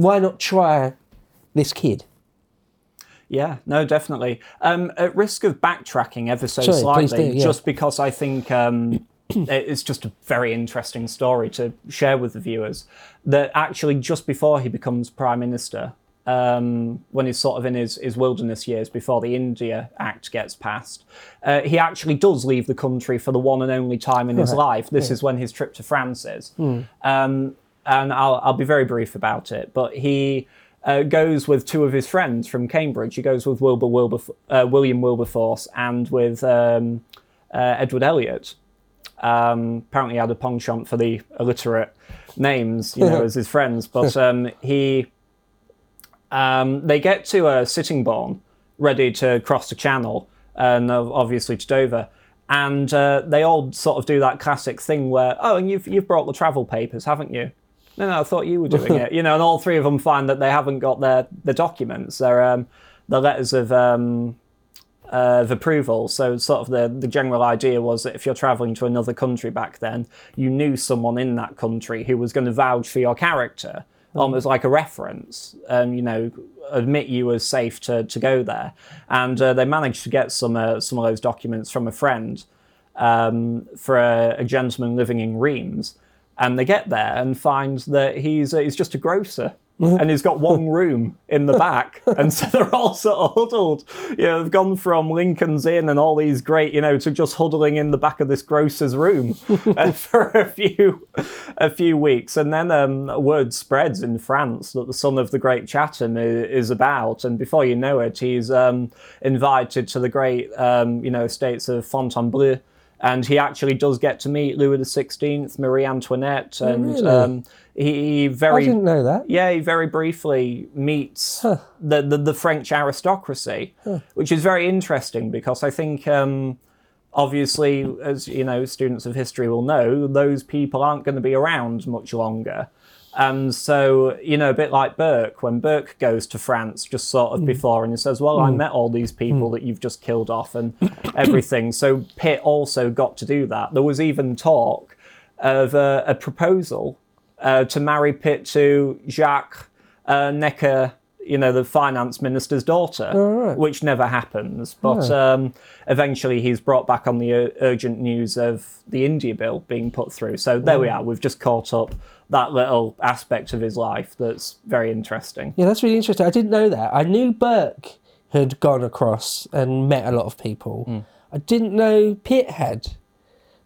why not try this kid? Yeah, no, definitely. Um, at risk of backtracking ever so Sorry, slightly, do, yeah. just because I think um, it's just a very interesting story to share with the viewers, that actually just before he becomes prime minister, um, when he's sort of in his, his wilderness years before the India Act gets passed, uh, he actually does leave the country for the one and only time in his life. This is when his trip to France is. Hmm. And I'll, I'll be very brief about it. But he uh, goes with two of his friends from Cambridge. He goes with Wilbur Wilberf- uh, William Wilberforce and with um, uh, Edward Eliot. Um, apparently, he had a penchant for the illiterate names, you know, as his friends. But um, he, um, they get to uh, Sittingbourne, ready to cross the Channel, and obviously to Dover. And uh, they all sort of do that classic thing where, oh, and you've you've brought the travel papers, haven't you? No, no, I thought you were doing it. You know, and all three of them find that they haven't got their the documents, their um, the letters of um, uh, of approval. So, sort of the the general idea was that if you're traveling to another country back then, you knew someone in that country who was going to vouch for your character, almost like a reference, and you know, admit you as safe to to go there. And uh, they managed to get some uh, some of those documents from a friend um, for a, a gentleman living in Reims. And they get there and find that he's uh, he's just a grocer. And he's got one room in the back, and so they're all sort of huddled. You know, they've gone from Lincoln's Inn and all these great, you know, to just huddling in the back of this grocer's room uh, for a few, a few weeks, and then um, word spreads in France that the son of the great Chatham i- is about, and before you know it, he's um, invited to the great, um, you know, estates of Fontainebleau and he actually does get to meet Louis XVI, Marie Antoinette, and really? um, he, he I didn't know that. yeah he very briefly meets the, the the French aristocracy, which is very interesting because I think. Um, Obviously, as you know, students of history will know, those people aren't going to be around much longer. And so, you know, a bit like Burke, when Burke goes to France just sort of mm. before and he says, Well, I mm. met all these people mm. that you've just killed off and everything. So Pitt also got to do that. There was even talk of a, a proposal uh, to marry Pitt to Jacques uh, Necker, you know, the finance minister's daughter, which never happens. But um, eventually he's brought back on the ur- urgent news of the India bill being put through. So there we are. We've just caught up that little aspect of his life that's very interesting. Yeah, that's really interesting. I didn't know that. I knew Burke had gone across and met a lot of people. I didn't know Pitt had.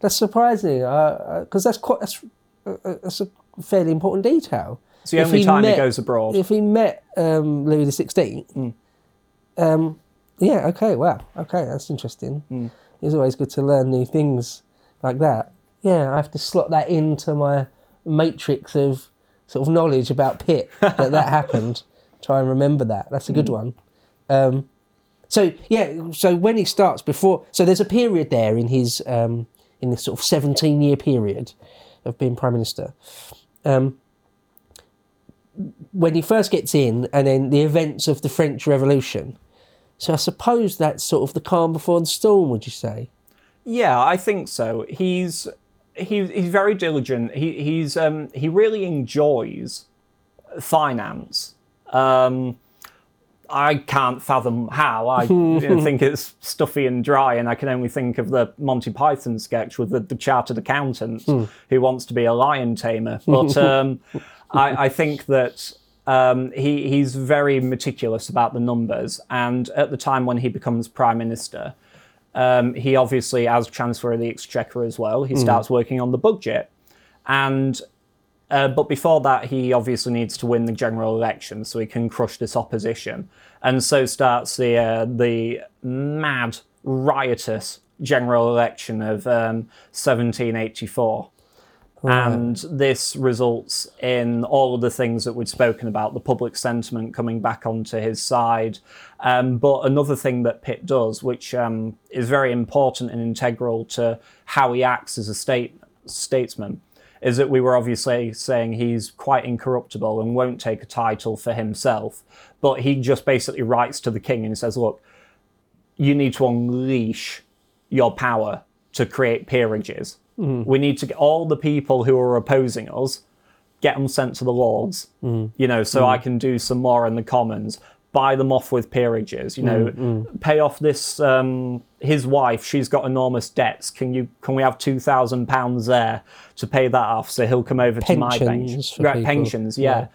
That's surprising because that's quite that's, uh, uh, that's a fairly important detail. It's the If only he time he goes abroad. If he met um, Louis the Sixteenth, um, yeah, okay, wow, okay, that's interesting. It's always good to learn new things like that. Yeah, I have to slot that into my matrix of sort of knowledge about Pitt that that happened. Try and remember that. That's a good one. Um, so yeah, so when he starts before, so there's a period there in his um, in this sort of 17 year period of being prime minister. Um, when he first gets in, and then the events of the French Revolution. So I suppose that's sort of the calm before the storm. Would you say? Yeah, I think so. He's he, he's very diligent. He he's um, he really enjoys finance. Um, I can't fathom how. I think it's stuffy and dry, and I can only think of the Monty Python sketch with the, the chartered accountant who wants to be a lion tamer. But um, I, I think that um, he, he's very meticulous about the numbers, and at the time when he becomes prime minister, um, he obviously, as Chancellor of the Exchequer as well, he starts working on the budget. And uh, but before that, he obviously needs to win the general election so he can crush this opposition. And so starts the uh, the mad, riotous general election of um, 1784. And this results in all of the things that we'd spoken about, the public sentiment coming back onto his side. Um, but another thing that Pitt does, which um, is very important and integral to how he acts as a state, statesman, is that we were obviously saying he's quite incorruptible and won't take a title for himself. But he just basically writes to the king and says, look, you need to unleash your power to create peerages. Mm. We need to get all the people who are opposing us get them sent to the Lords, mm. you know, so I mm. can do some more in the Commons. Buy them off with peerages, you know, pay off this. Um, his wife, she's got enormous debts. Can you? Can we have two thousand pounds there to pay that off? So he'll come over to my Pensions bench. Right, people. pensions, yeah. Yeah.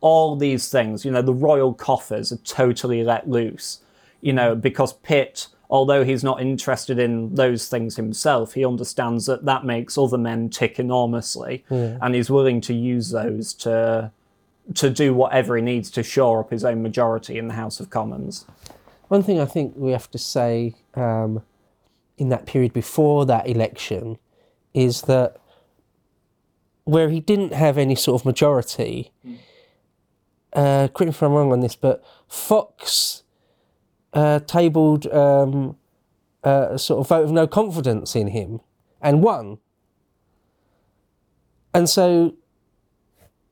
All these things, you know, the royal coffers are totally let loose. You know, because Pitt, although he's not interested in those things himself, he understands that that makes other men tick enormously, and he's willing to use those to to do whatever he needs to shore up his own majority in the House of Commons. One thing I think we have to say um, in that period before that election is that where he didn't have any sort of majority, uh, correct me if I'm wrong on this, but Fox uh, tabled um, uh, a sort of vote of no confidence in him and won. And so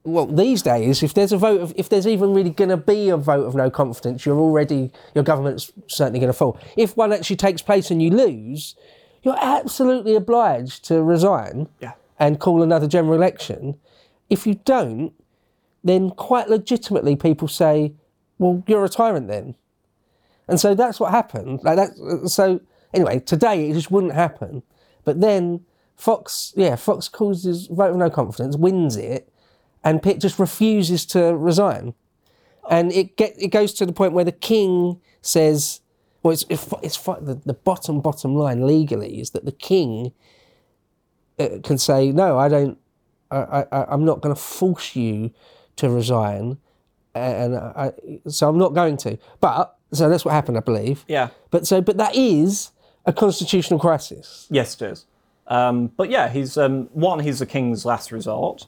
well, these days, if there's a vote of, if there's even really going to be a vote of no confidence, you're already, your government's certainly going to fall. If one actually takes place and you lose, you're absolutely obliged to resign Yeah. and call another general election. If you don't, then quite legitimately people say, well, you're a tyrant then. And so that's what happened. Like that. So anyway, today it just wouldn't happen. But then Fox, yeah, Fox calls his vote of no confidence, wins it, and Pitt just refuses to resign. And it get it goes to the point where the king says, well, it's it's, it's the, the bottom bottom line legally is that the king uh, can say, no, I don't, I, I I'm not going to force you to resign, and I, so I'm not going to. But so that's what happened, I believe. Yeah. But so, but that is a constitutional crisis. Yes, it is. Um, but yeah, he's um, one. He's the king's last resort.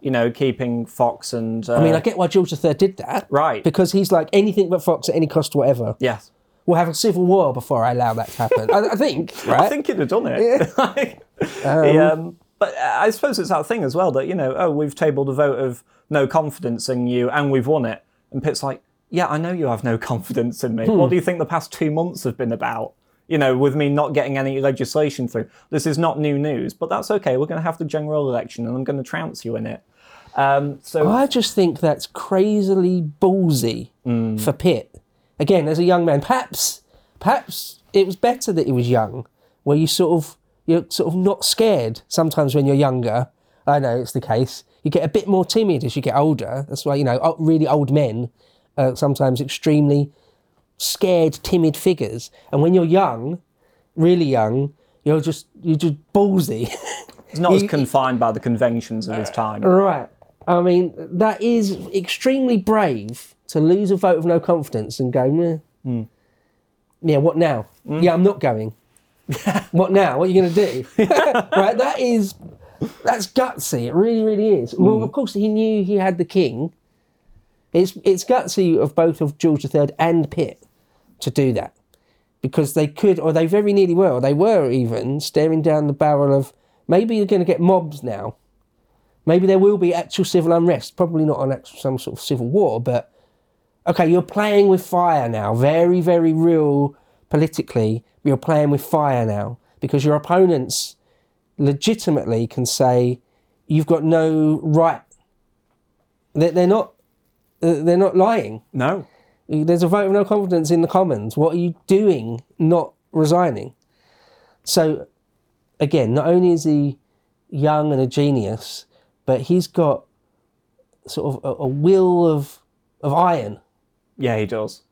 You know, keeping Fox and uh, I mean, I get why George III did that, Right. Because he's like anything but Fox at any cost whatever. yes, We'll have a civil war before I allow that to happen. I, I think, right? I think he'd have done it. He, um, but I suppose it's that thing as well that you know, oh, we've tabled a vote of no confidence in you, and we've won it. And Pitt's like, yeah, I know you have no confidence in me. Hmm. What do you think the past two months have been about? You know, with me not getting any legislation through. This is not new news, but that's okay. We're going to have the general election, and I'm going to trounce you in it. Um, so I just think that's crazily ballsy Mm. for Pitt. Again, as a young man, perhaps, perhaps it was better that he was young, where you sort of you're sort of not scared. Sometimes when you're younger, I know it's the case. You get a bit more timid as you get older. That's why you know really old men are sometimes extremely scared, timid figures. And when you're young, really young, you're just you're just ballsy. he's not as confined by the conventions of his time. Right. I mean, that is extremely brave to lose a vote of no confidence and go, meh. Hmm. Yeah, what now? Yeah, I'm not going. what now? What are you going to do? right, that is, that's gutsy. It really, really is. Hmm. Well, of course, he knew he had the king. It's, it's gutsy of both of George III and Pitt to do that because they could, or they very nearly were, or they were even staring down the barrel of maybe you're going to get mobs now. Maybe there will be actual civil unrest. Probably not on actual, some sort of civil war, but okay, you're playing with fire now. Very, very real politically. You're playing with fire now because your opponents legitimately can say you've got no right. They're, they're not. They're not lying. No. There's a vote of no confidence in the Commons. What are you doing not resigning? So, again, not only is he young and a genius, but he's got sort of a, a will of, of iron. Yeah, he does.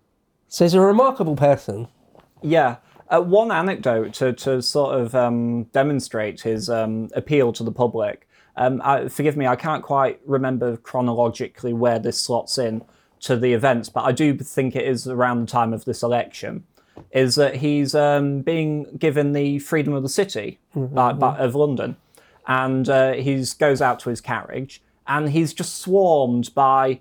So he's a remarkable person. Yeah. Uh, one anecdote to, to sort of um, demonstrate his um, appeal to the public. Um, I, forgive me, I can't quite remember chronologically where this slots in to the events, but I do think it is around the time of this election. Is that he's um, being given the freedom of the city uh, by- of London, and uh, he goes out to his carriage, and he's just swarmed by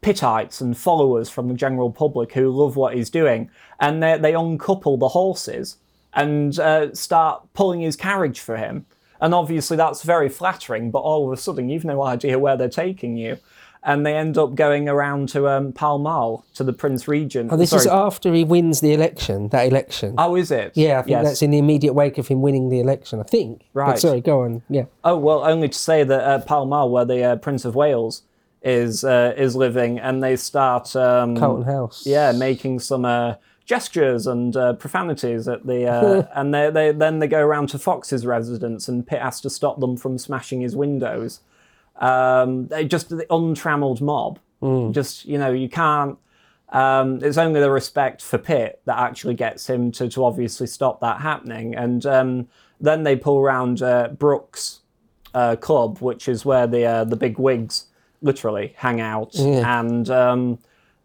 Pittites and followers from the general public who love what he's doing, and they, they uncouple the horses and uh, start pulling his carriage for him. And obviously, that's very flattering, but all of a sudden, you've no idea where they're taking you. and they end up going around to um, Pall Mall to the Prince Regent. Oh, this Sorry. is after he wins the election. That election. Oh, is it? yeah, I think Yes. that's in the immediate wake of him winning the election. I think. But Right. sorry, go on. Yeah. Oh well, only to say that uh, Pall Mall, where the uh, Prince of Wales is uh, is living, and they start um, Carlton House. yeah, making some uh, gestures and uh, profanities at the, uh, and they, they then they go around to Fox's residence, and Pitt has to stop them from smashing his windows. Um, they just the untrammeled mob. Just you know, you can't. Um, it's only the respect for Pitt that actually gets him to, to obviously stop that happening. And um, then they pull around uh, Brooks uh, Club, which is where the uh, the big wigs literally hang out, and um,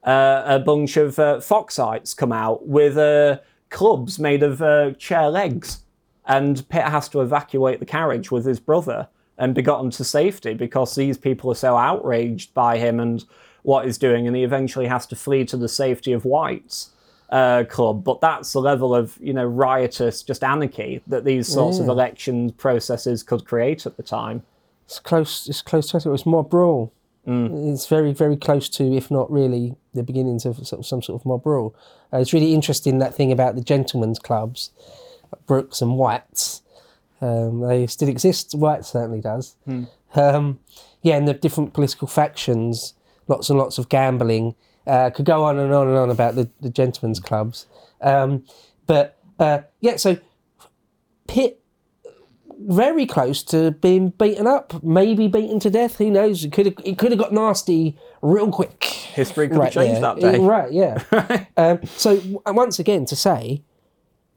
uh, a bunch of uh, Foxites come out with uh, clubs made of uh, chair legs, and Pitt has to evacuate the carriage with his brother and be gotten to safety because these people are so outraged by him and what he's doing, and he eventually has to flee to the safety of White's uh, club. But that's the level of you know riotous, just anarchy that these sorts of election processes could create at the time. It's close. It's close to it. It's mob brawl. Mm. It's very, very close to, if not really, the beginnings of, sort of some sort of mob brawl. Uh, it's really interesting that thing about the gentlemen's clubs, Brooks and Whites. Um, they still exist. White certainly does. Um, yeah, and the different political factions, lots and lots of gambling. Uh, could go on and on and on about the, the gentlemen's clubs. Um, but uh, yeah, so Pitt very close to being beaten up, maybe beaten to death. Who knows? It could have it could have got nasty real quick. History could have changed there. that day. Right, yeah. um, so once again, to say,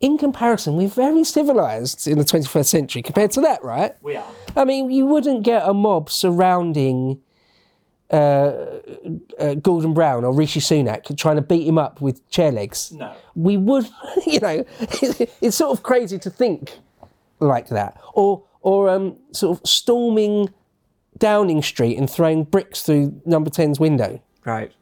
in comparison, we're very civilized in the 21st century compared to that, right? We are. I mean, you wouldn't get a mob surrounding uh, uh, Gordon Brown or Rishi Sunak trying to beat him up with chair legs. No. We would, you know, it's sort of crazy to think like that. Or, or um, sort of storming Downing Street and throwing bricks through Number 10's window. Right.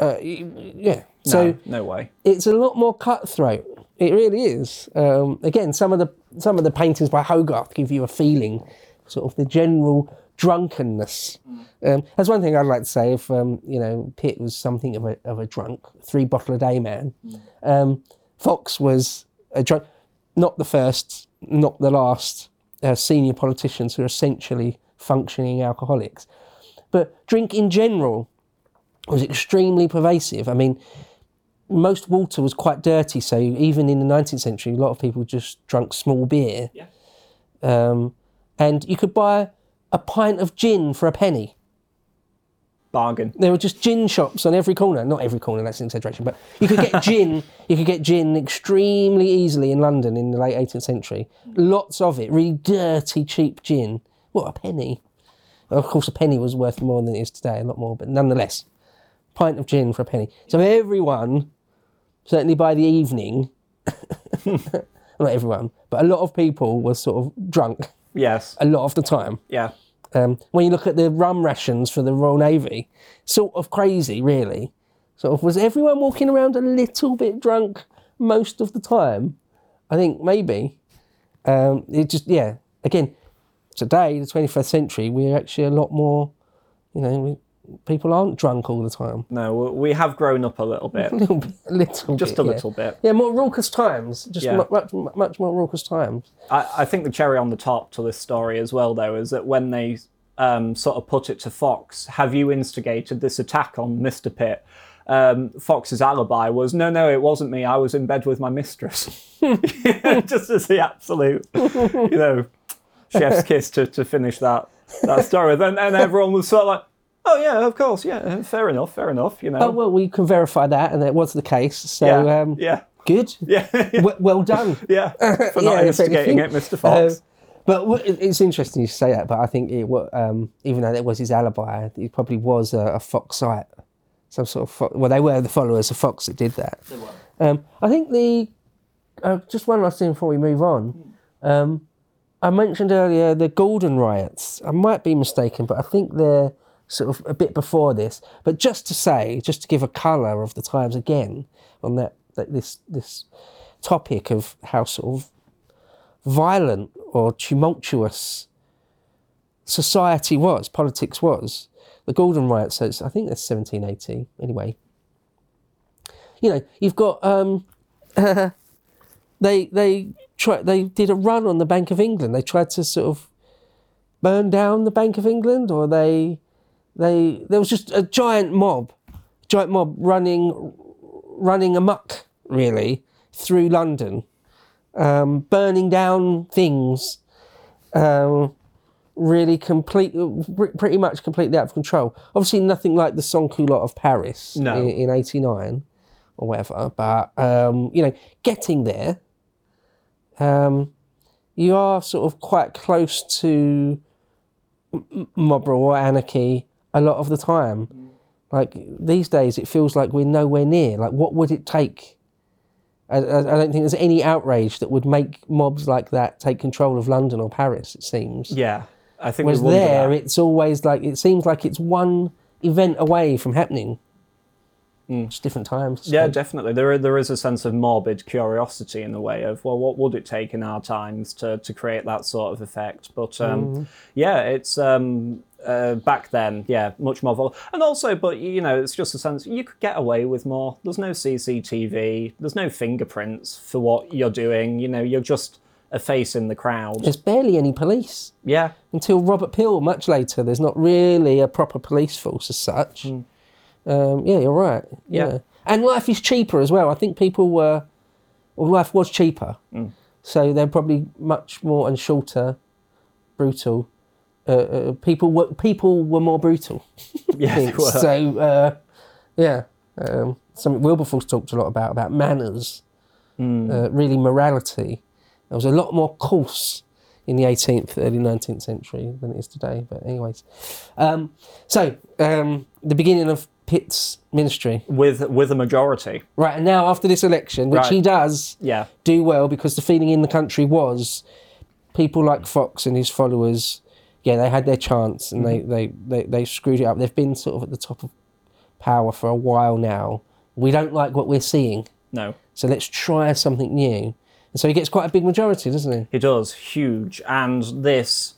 Uh, yeah. So no, no way. it's a lot more cutthroat. It really is. Um, again, some of the some of the paintings by Hogarth give you a feeling, sort of the general drunkenness. Um, that's one thing I'd like to say. If um, you know, Pitt was something of a of a drunk, three bottle a day man. Um, Fox was a drunk, not the first, not the last uh, senior politicians who are essentially functioning alcoholics. But drink in general was extremely pervasive. I mean, most water was quite dirty, so even in the 19th century, a lot of people just drank small beer. Yeah. Um, and you could buy a pint of gin for a penny. Bargain. There were just gin shops on every corner. Not every corner, that's an exaggeration, but you could get gin. You could get gin extremely easily in London in the late 18th century. Lots of it, really dirty, cheap gin. What a penny! Of course, a penny was worth more than it is today, a lot more, but nonetheless, pint of gin for a penny. So everyone, certainly by the evening, not everyone, but a lot of people were sort of drunk Yes. a lot of the time. Yeah. Um, when you look at the rum rations for the Royal Navy, sort of crazy, really. Sort of was everyone walking around a little bit drunk most of the time? I think maybe. Um, it just yeah. Again, today, the twenty first century, we're actually a lot more. You know, we, people aren't drunk all the time. No, we have grown up a little bit. A little bit, little Just bit, a yeah. little bit. Yeah, more raucous times. Just Yeah. much, much more raucous times. I, I think the cherry on the top to this story as well, though, is that when they um, sort of put it to Fox, have you instigated this attack on Mr. Pitt? Um, Fox's alibi was, no, no, it wasn't me. I was in bed with my mistress. Just as the absolute, you know, chef's kiss to, to finish that that story. Then and everyone was sort of like, oh yeah, of course, yeah, fair enough, fair enough. You know, Oh well, we can verify that, and that was the case. So yeah, um, yeah, good. yeah, W- well done. yeah, for not Yeah, if instigating anything. it, Mr. Fox. Uh, but what- it- it's interesting you say that. But I think it, wa- um, even though that was his alibi, it probably was a, a Foxite, some sort of fo- well, they were the followers of Fox that did that. They Um, I think the uh, just one last thing before we move on. Um, I mentioned earlier the Gordon riots. I might be mistaken, but I think they're sort of a bit before this. But just to say, just to give a colour of the times again on that, that this this topic of how sort of violent or tumultuous society was, politics was. the Gordon riots. So I think that's 1780. Anyway, you know, you've got um, they they try they did a run on the Bank of England. They tried to sort of burn down the Bank of England, or they they there was just a giant mob, giant mob running running amok really through London, um, burning down things. Um, really complete, pretty much completely out of control. Obviously, nothing like the sans culotte of Paris No. in, in '89 or whatever. But um, you know, getting there, um, you are sort of quite close to m- mob rule or anarchy a lot of the time. Like these days, it feels like we're nowhere near. Like, what would it take? I, I I don't think there's any outrage that would make mobs like that take control of London or Paris. It seems. Yeah, I think Whereas there, it's always like it seems like it's one event away from happening. Just different times. Yeah, definitely. There, there is a sense of morbid curiosity in the way of, well, what would it take in our times to, to create that sort of effect? But um, yeah, it's um, uh, back then, yeah, much more vol- And also, but you know, it's just a sense you could get away with more. There's no CCTV, there's no fingerprints for what you're doing. You know, you're just a face in the crowd. There's barely any police Yeah, until Robert Peel. Much later, there's not really a proper police force as such. Um, yeah, you're right. Yeah. and life is cheaper as well. I think people were, well, life was cheaper, so they're probably much more and shorter, brutal. Uh, uh, people were people were more brutal. yeah. So uh, yeah, um, something Wilberforce talked a lot about about manners, uh, really morality. There was a lot more coarse in the 18th, early 19th century than it is today. But anyways, um, so um, the beginning of Pitt's ministry, with with a majority. right? And now after this election, which Right. he does Yeah, do well because the feeling in the country was people like Fox and his followers, yeah, they had their chance and Mm-hmm. they, they, they, they screwed it up. They've been sort of at the top of power for a while now. We don't like what we're seeing, no. so let's try something new. And so he gets quite a big majority, doesn't he? He does, huge. And this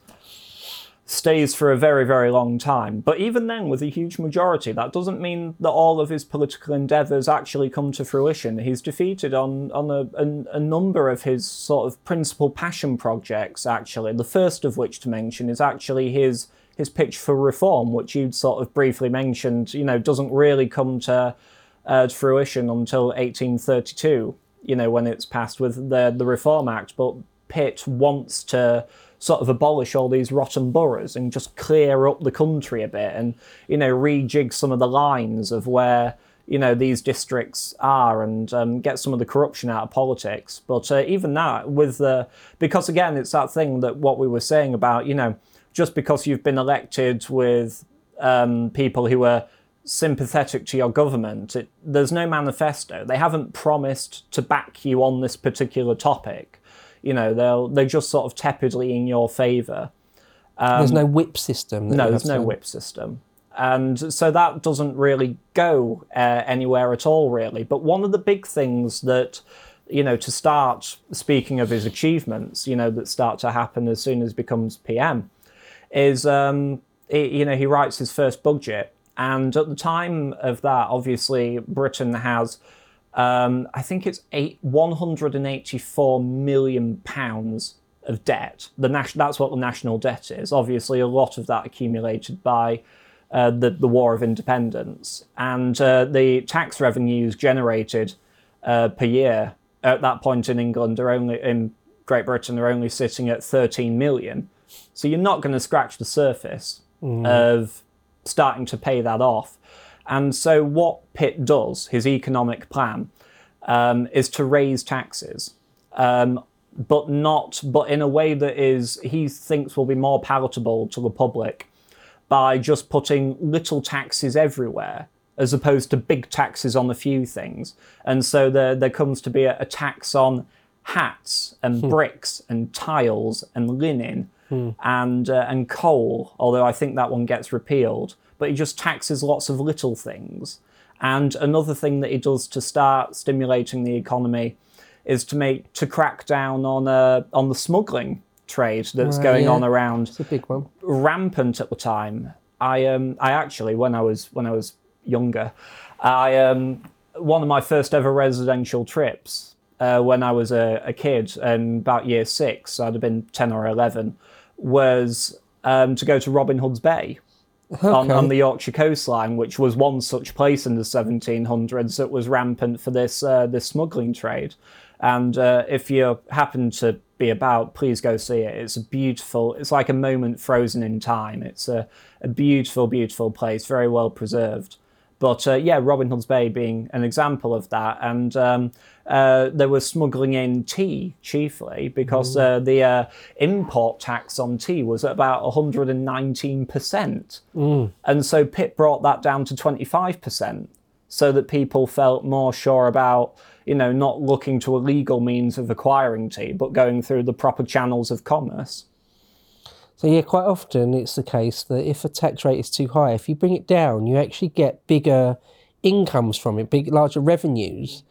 stays for a very, very long time. But even then, with a huge majority, that doesn't mean that all of his political endeavours actually come to fruition. He's defeated on, on a, a, a number of his sort of principal passion projects, actually. The first of which to mention is actually his his pitch for reform, which you'd sort of briefly mentioned, you know, doesn't really come to, uh, fruition until 1832, you know, when it's passed with the, the Reform Act. But Pitt wants to sort of abolish all these rotten boroughs and just clear up the country a bit and, you know, rejig some of the lines of where, you know, these districts are and um, get some of the corruption out of politics. But uh, even that, with the, because again, it's that thing that what we were saying about, you know, just because you've been elected with um, people who are sympathetic to your government, it, there's no manifesto. They haven't promised to back you on this particular topic. You know, they'll they're just sort of tepidly in your favour. there's no whip system. Um, No, there's no whip system. And so that doesn't really go uh, anywhere at all, really. But one of the big things that, you know, to start speaking of his achievements, you know, that start to happen as soon as he becomes PM, is, um, he, you know, he writes his first budget. And at the time of that, obviously, Britain has, um, I think it's eight, 184 million pounds of debt. The nation, that's what the national debt is. Obviously, a lot of that accumulated by uh, the, the War of Independence. And uh, the tax revenues generated uh, per year at that point in England are only, in Great Britain, are only sitting at 13 million. So you're not going to scratch the surface of starting to pay that off. And so, what Pitt does, his economic plan, um, is to raise taxes, um, but not, but in a way that is he thinks will be more palatable to the public by just putting little taxes everywhere as opposed to big taxes on a few things. And so there there comes to be a, a tax on hats and bricks and tiles and linen and uh, and coal. Although I think that one gets repealed, but it just taxes lots of little things. And another thing that he does to start stimulating the economy is to make to crack down on uh, on the smuggling trade that's Right, going yeah. on around It's a big one. rampant at the time. I um I actually when I was when I was younger, I um one of my first ever residential trips uh, when I was a, a kid and about year six, I'd have been ten or eleven, was um, to go to Robin Hood's Bay. On, on the Yorkshire coastline, which was one such place in the 1700s that was rampant for this uh, this smuggling trade. And uh, if you happen to be about, please go see it. It's a beautiful, it's like a moment frozen in time. It's a, a beautiful, beautiful place, very well preserved. But uh, yeah, Robin Hood's Bay being an example of that. And um, uh, they were smuggling in tea chiefly because uh, the uh, import tax on tea was at about 119%. And so Pitt brought that down to 25% so that people felt more sure about you know not looking to a legal means of acquiring tea but going through the proper channels of commerce So yeah, quite often it's the case that if a tax rate is too high, if you bring it down, you actually get bigger incomes from it, big larger revenues,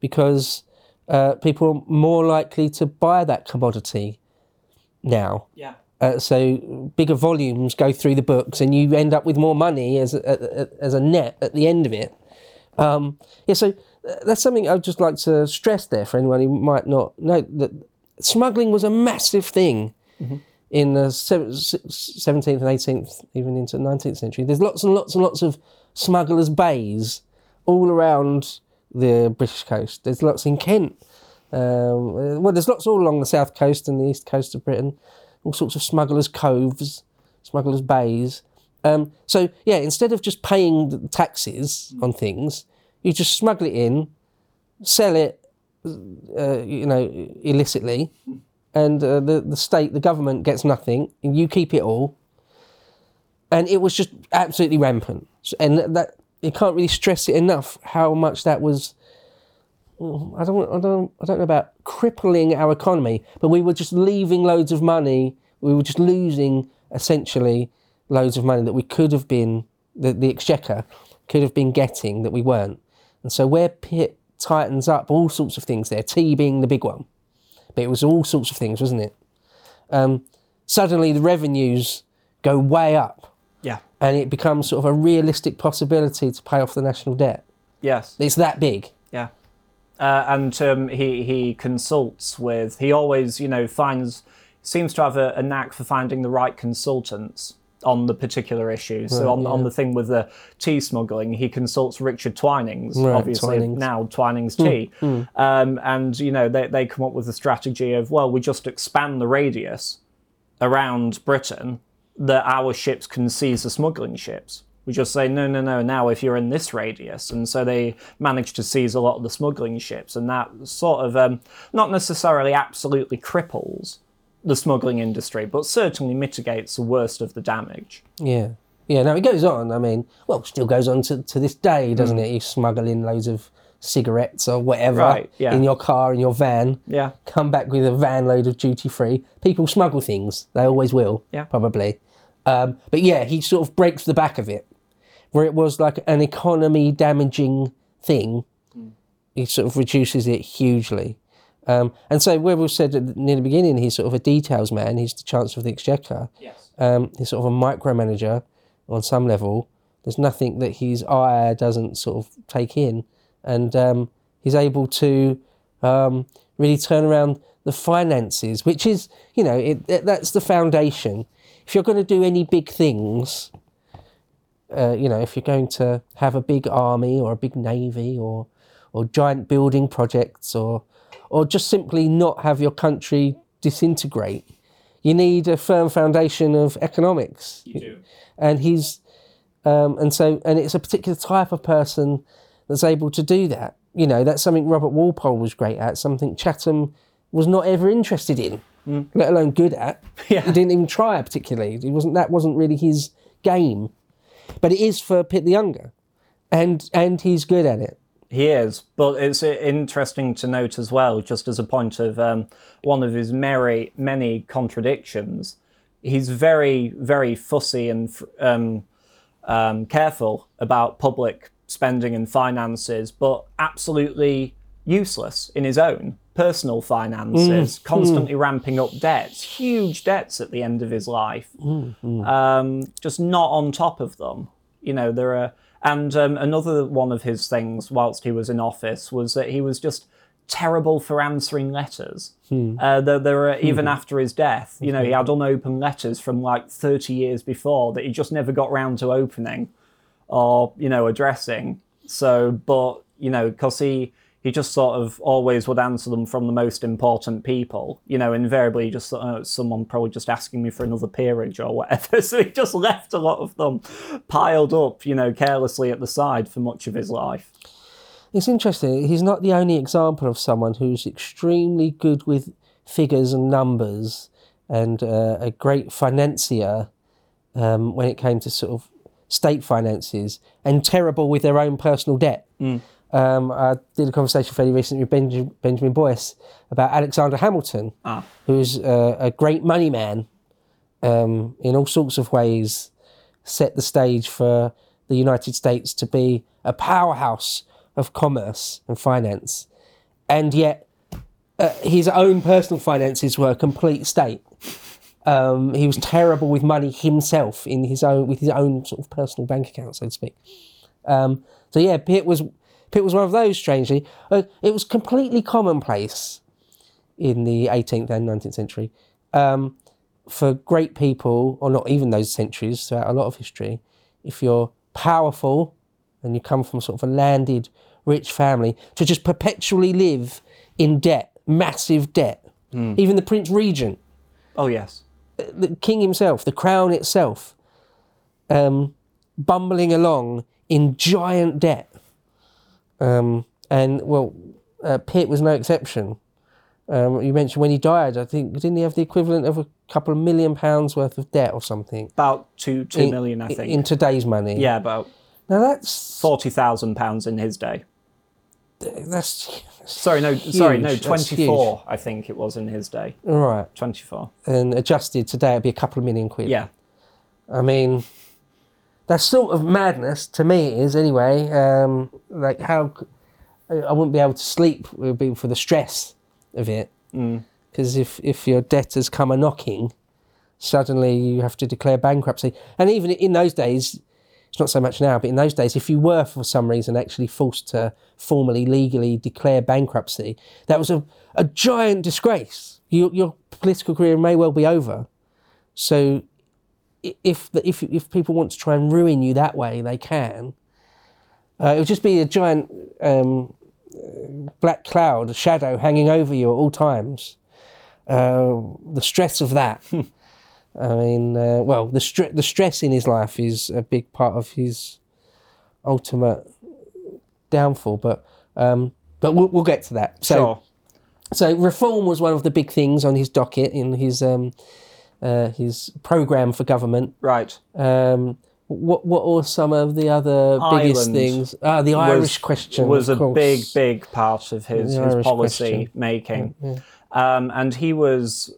because uh, people are more likely to buy that commodity now. yeah Uh, so bigger volumes go through the books, and you end up with more money as a, as a net at the end of it. Um, yeah, so uh, that's something I'd just like to stress there for anyone who might not know that smuggling was a massive thing in the 17th and 18th, even into the 19th century. There's lots and lots and lots of smugglers' bays all around the British coast. There's lots in Kent. Um, well, there's lots all along the south coast and the east coast of Britain. All sorts of smugglers' coves, smugglers' bays. Um, so yeah, instead of just paying the taxes on things, you just smuggle it in, sell it, uh, you know, illicitly, and uh, the the state, the government gets nothing, and you keep it all. And it was just absolutely rampant, and that you can't really stress it enough how much that was. I don't, I don't, I don't know about crippling our economy, but we were just leaving loads of money. We were just losing essentially loads of money that we could have been, the, the exchequer could have been getting that we weren't. And so where Pitt tightens up all sorts of things there, tea being the big one, but it was all sorts of things, wasn't it? Um, suddenly the revenues go way up yeah and it becomes sort of a realistic possibility to pay off the national debt. yes It's that big. Yeah. Uh, and um, he he consults with. He always, you know, finds seems to have a, a knack for finding the right consultants on the particular issue. So on, on the thing with the tea smuggling, he consults Richard Twinings, Right, obviously Twinings. now Twinings Tea, Um, and you know they they come up with the strategy of well, we just expand the radius around Britain that our ships can seize the smuggling ships. We just say, no, no, no, now if you're in this radius. And so they managed to seize a lot of the smuggling ships. And that sort of, um, not necessarily absolutely cripples the smuggling industry, but certainly mitigates the worst of the damage. Yeah. Yeah, no, it goes on. I mean, well, still goes on to, to this day, doesn't it? You smuggle in loads of cigarettes or whatever Right, yeah. in your car, in your van. Yeah. Come back with a van load of duty free. People smuggle things. They always will. Yeah. Probably. Um, but yeah, he sort of breaks the back of it. Where it was like an economy damaging thing, he sort of reduces it hugely. Um, and so, where we said at- near the beginning, he's sort of a details man. He's the Chancellor of the Exchequer Yes. um, he's sort of a micromanager on some level. There's nothing that his eye doesn't sort of take in, and um, he's able to um, really turn around the finances, which is, you know, it, it, that's the foundation. If you're going to do any big things, uh, you know, if you're going to have a big army or a big navy or or giant building projects or or just simply not have your country disintegrate, you need a firm foundation of economics. You do. And he's um, and so and it's a particular type of person that's able to do that. You know, that's something Robert Walpole was great at, something Chatham was not ever interested in, let alone good at. Yeah. He didn't even try particularly. He wasn't that wasn't really his game. But it is for Pitt the Younger. And and he's good at it. He is, but it's uh, interesting to note as well, just as a point of um, one of his merry, many contradictions. He's very, very fussy and um, um, careful about public spending and finances, but absolutely useless in his own. personal finances, constantly ramping up debts, huge debts at the end of his life, um, just not on top of them. You know, there are, and um, another one of his things whilst he was in office was that he was just terrible for answering letters. Uh, there, there are, even after his death, you know, he had unopened letters from like 30 years before that he just never got round to opening or, you know, addressing. So, but, you know, because he, he just sort of always would answer them from the most important people. You know, invariably he just oh, someone probably just asking me for another peerage or whatever. So he just left a lot of them piled up, you know, carelessly at the side for much of his life. It's interesting. He's not the only example of someone who's extremely good with figures and numbers and uh, a great financier um, when it came to sort of state finances and terrible with their own personal debt. Um, I did a conversation fairly recently with Benjamin, Benjamin Boyce about Alexander Hamilton, who's uh, a great money man um, in all sorts of ways, set the stage for the United States to be a powerhouse of commerce and finance, and yet uh, his own personal finances were a complete state. Um, he was terrible with money himself in his own with his own sort of personal bank account, so to speak. Um, so yeah, Pitt was Pitt was one of those. Strangely, uh, it was completely commonplace in the 18th and 19th century um, for great people, or not even those centuries, throughout a lot of history. If you're powerful and you come from sort of a landed, rich family, to just perpetually live in debt, massive debt. Even the Prince Regent Oh, yes. the king himself, the crown itself, um, bumbling along in giant debt. Um, and well, uh, Pitt was no exception. Um, you mentioned when he died, I think didn't he have the equivalent of a couple of million pounds worth of debt or something? About two two In- million, I think. In today's money. yeah, about Now that's forty thousand pounds in his day. that's Sorry, no, sorry, no, twenty-four. I think it was in his day. all right. Twenty-four. And adjusted today, it'd be a couple of million quid. Yeah, I mean, that's sort of madness to me. It is anyway. Um, like how I wouldn't be able to sleep. It would be for the stress of it. Because if if your debtors come a knocking, suddenly you have to declare bankruptcy. And even in those days, it's not so much now, but in those days, if you were for some reason actually forced to formally, legally declare bankruptcy, that was a, a giant disgrace. Your, your political career may well be over. So if the, if if people want to try and ruin you that way, they can. Uh, it would just be a giant um, black cloud, a shadow hanging over you at all times. Uh, the stress of that. I mean, uh, well, the stre- the stress in his life is a big part of his ultimate downfall. But um, but we'll, we'll get to that. So sure. so reform was one of the big things on his docket in his um, uh, his program for government. Right. Um, what what were some of the other biggest Ireland things? Ah, the Irish question was a course. big, big part of his, The his Irish policy question. making. Um, and he was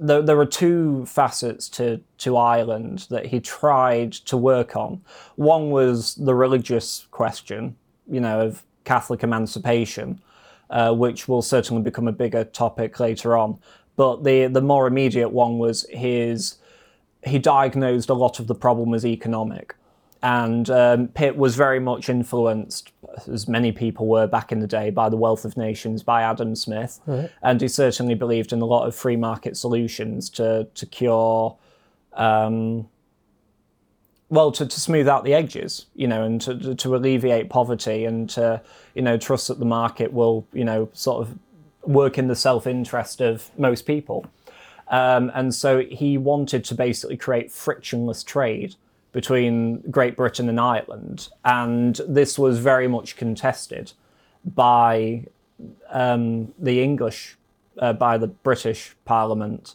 there, there were two facets to, to Ireland that he tried to work on. One was the religious question, you know, of Catholic emancipation, uh, which will certainly become a bigger topic later on. But the the more immediate one was his he diagnosed a lot of the problem as economic. And um, Pitt was very much influenced, as many people were back in the day, by the Wealth of Nations by Adam Smith. And he certainly believed in a lot of free market solutions to, to cure, um, well, to, to smooth out the edges, you know, and to, to, to alleviate poverty and to, you know, trust that the market will, you know, sort of work in the self interest of most people. Um, and so he wanted to basically create frictionless trade between Great Britain and Ireland. And this was very much contested by um, the English, uh, by the British Parliament.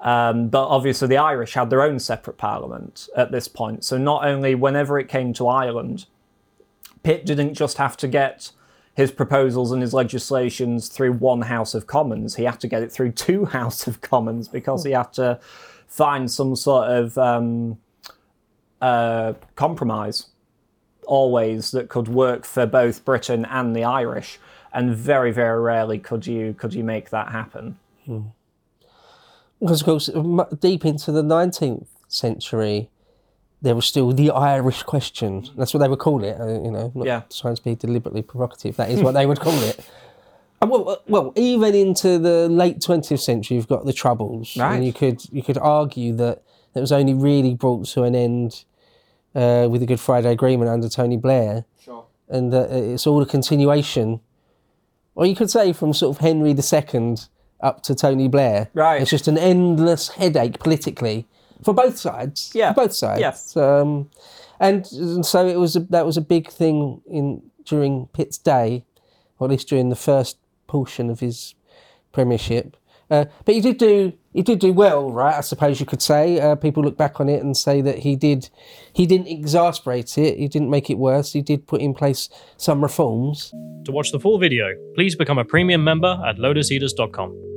Um, but obviously, the Irish had their own separate parliament at this point. So, not only whenever it came to Ireland, Pitt didn't just have to get his proposals and his legislations through one House of Commons. He had to get it through two House of Commons because he had to find some sort of um, uh, compromise always that could work for both Britain and the Irish. and very very rarely could you could you make that happen. Because, of course, deep into the 19th century, there was still the Irish question. That's what they would call it, uh, you know, not Yeah. trying to be deliberately provocative. That is what they would call it. And well, uh, well, even into the late 20th century, you've got the Troubles. Right. And you could, you could argue that it was only really brought to an end uh, with the Good Friday Agreement under Tony Blair. Sure. and that it's all a continuation. Or you could say from sort of Henry II up to Tony Blair. Right. It's just an endless headache politically for both sides. Yeah. For both sides. Yes. Um, and, and so it was a, that was a big thing in during Pitt's day, or at least during the first portion of his premiership. Uh, but he did do he did do well, right? I suppose you could say. Uh, people look back on it and say that he did he didn't exasperate it. He didn't make it worse. He did put in place some reforms. To watch the full video, please become a premium member at lotuseaters.com.